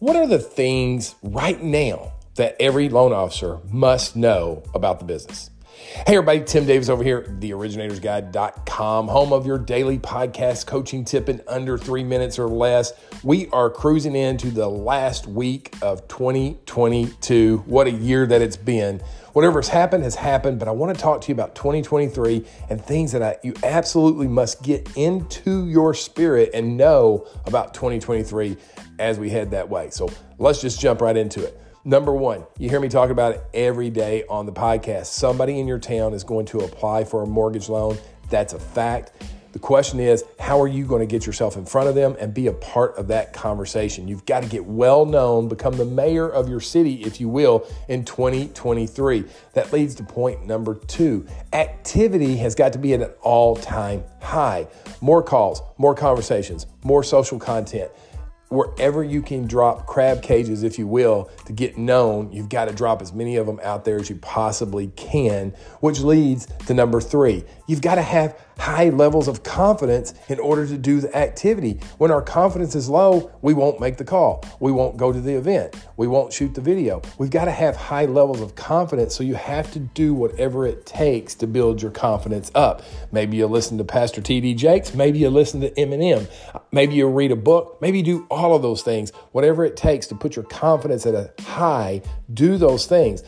What are the things right now that every loan officer must know about the business? Hey, everybody, Tim Davis over here, theoriginatorsguide.com, home of your daily podcast coaching tip in under three minutes or less. We are cruising into the last week of 2022. What a year that it's been. Whatever's happened has happened, but I want to talk to you about 2023 and things that I, you absolutely must get into your spirit and know about 2023 as we head that way. So let's just jump right into it. Number one, you hear me talk about it every day on the podcast. Somebody in your town is going to apply for a mortgage loan. That's a fact. The question is, how are you going to get yourself in front of them and be a part of that conversation? You've got to get well known, become the mayor of your city, if you will, in 2023. That leads to point number two. Activity has got to be at an all time high. More calls, more conversations, more social content wherever you can drop crab cages, if you will, to get known, you've got to drop as many of them out there as you possibly can, which leads to number three. You've got to have high levels of confidence in order to do the activity. When our confidence is low, we won't make the call. We won't go to the event. We won't shoot the video. We've got to have high levels of confidence. So you have to do whatever it takes to build your confidence up. Maybe you listen to Pastor T.D. Jakes. Maybe you listen to Eminem. Maybe you read a book. Maybe you do all of those things. Whatever it takes to put your confidence at a high, do those things.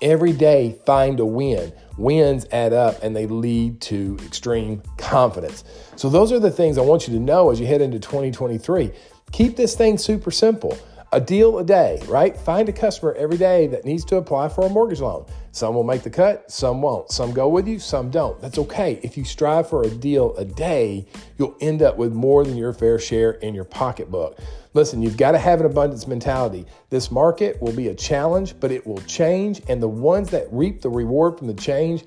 Every day, find a win. Wins add up and they lead to extreme confidence. So, those are the things I want you to know as you head into 2023. Keep this thing super simple a deal a day, right? Find a customer every day that needs to apply for a mortgage loan. Some will make the cut, some won't. Some go with you, some don't. That's okay. If you strive for a deal a day, you'll end up with more than your fair share in your pocketbook. Listen, you've got to have an abundance mentality. This market will be a challenge, but it will change, and the ones that reap the reward from the change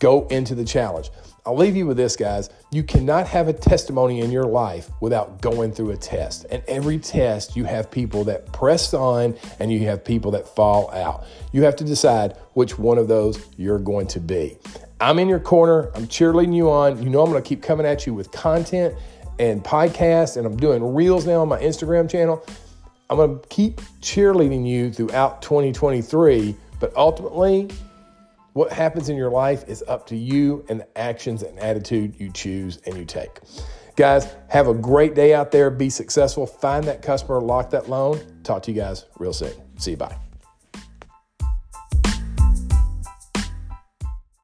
go into the challenge. I'll leave you with this, guys. You cannot have a testimony in your life without going through a test. And every test, you have people that press on and you have people that fall out. You have to decide which one of those you're going to be. I'm in your corner. I'm cheerleading you on. You know, I'm going to keep coming at you with content and podcasts, and I'm doing reels now on my Instagram channel. I'm going to keep cheerleading you throughout 2023, but ultimately, what happens in your life is up to you and the actions and attitude you choose and you take. Guys, have a great day out there. Be successful. Find that customer, lock that loan. Talk to you guys real soon. See you. Bye.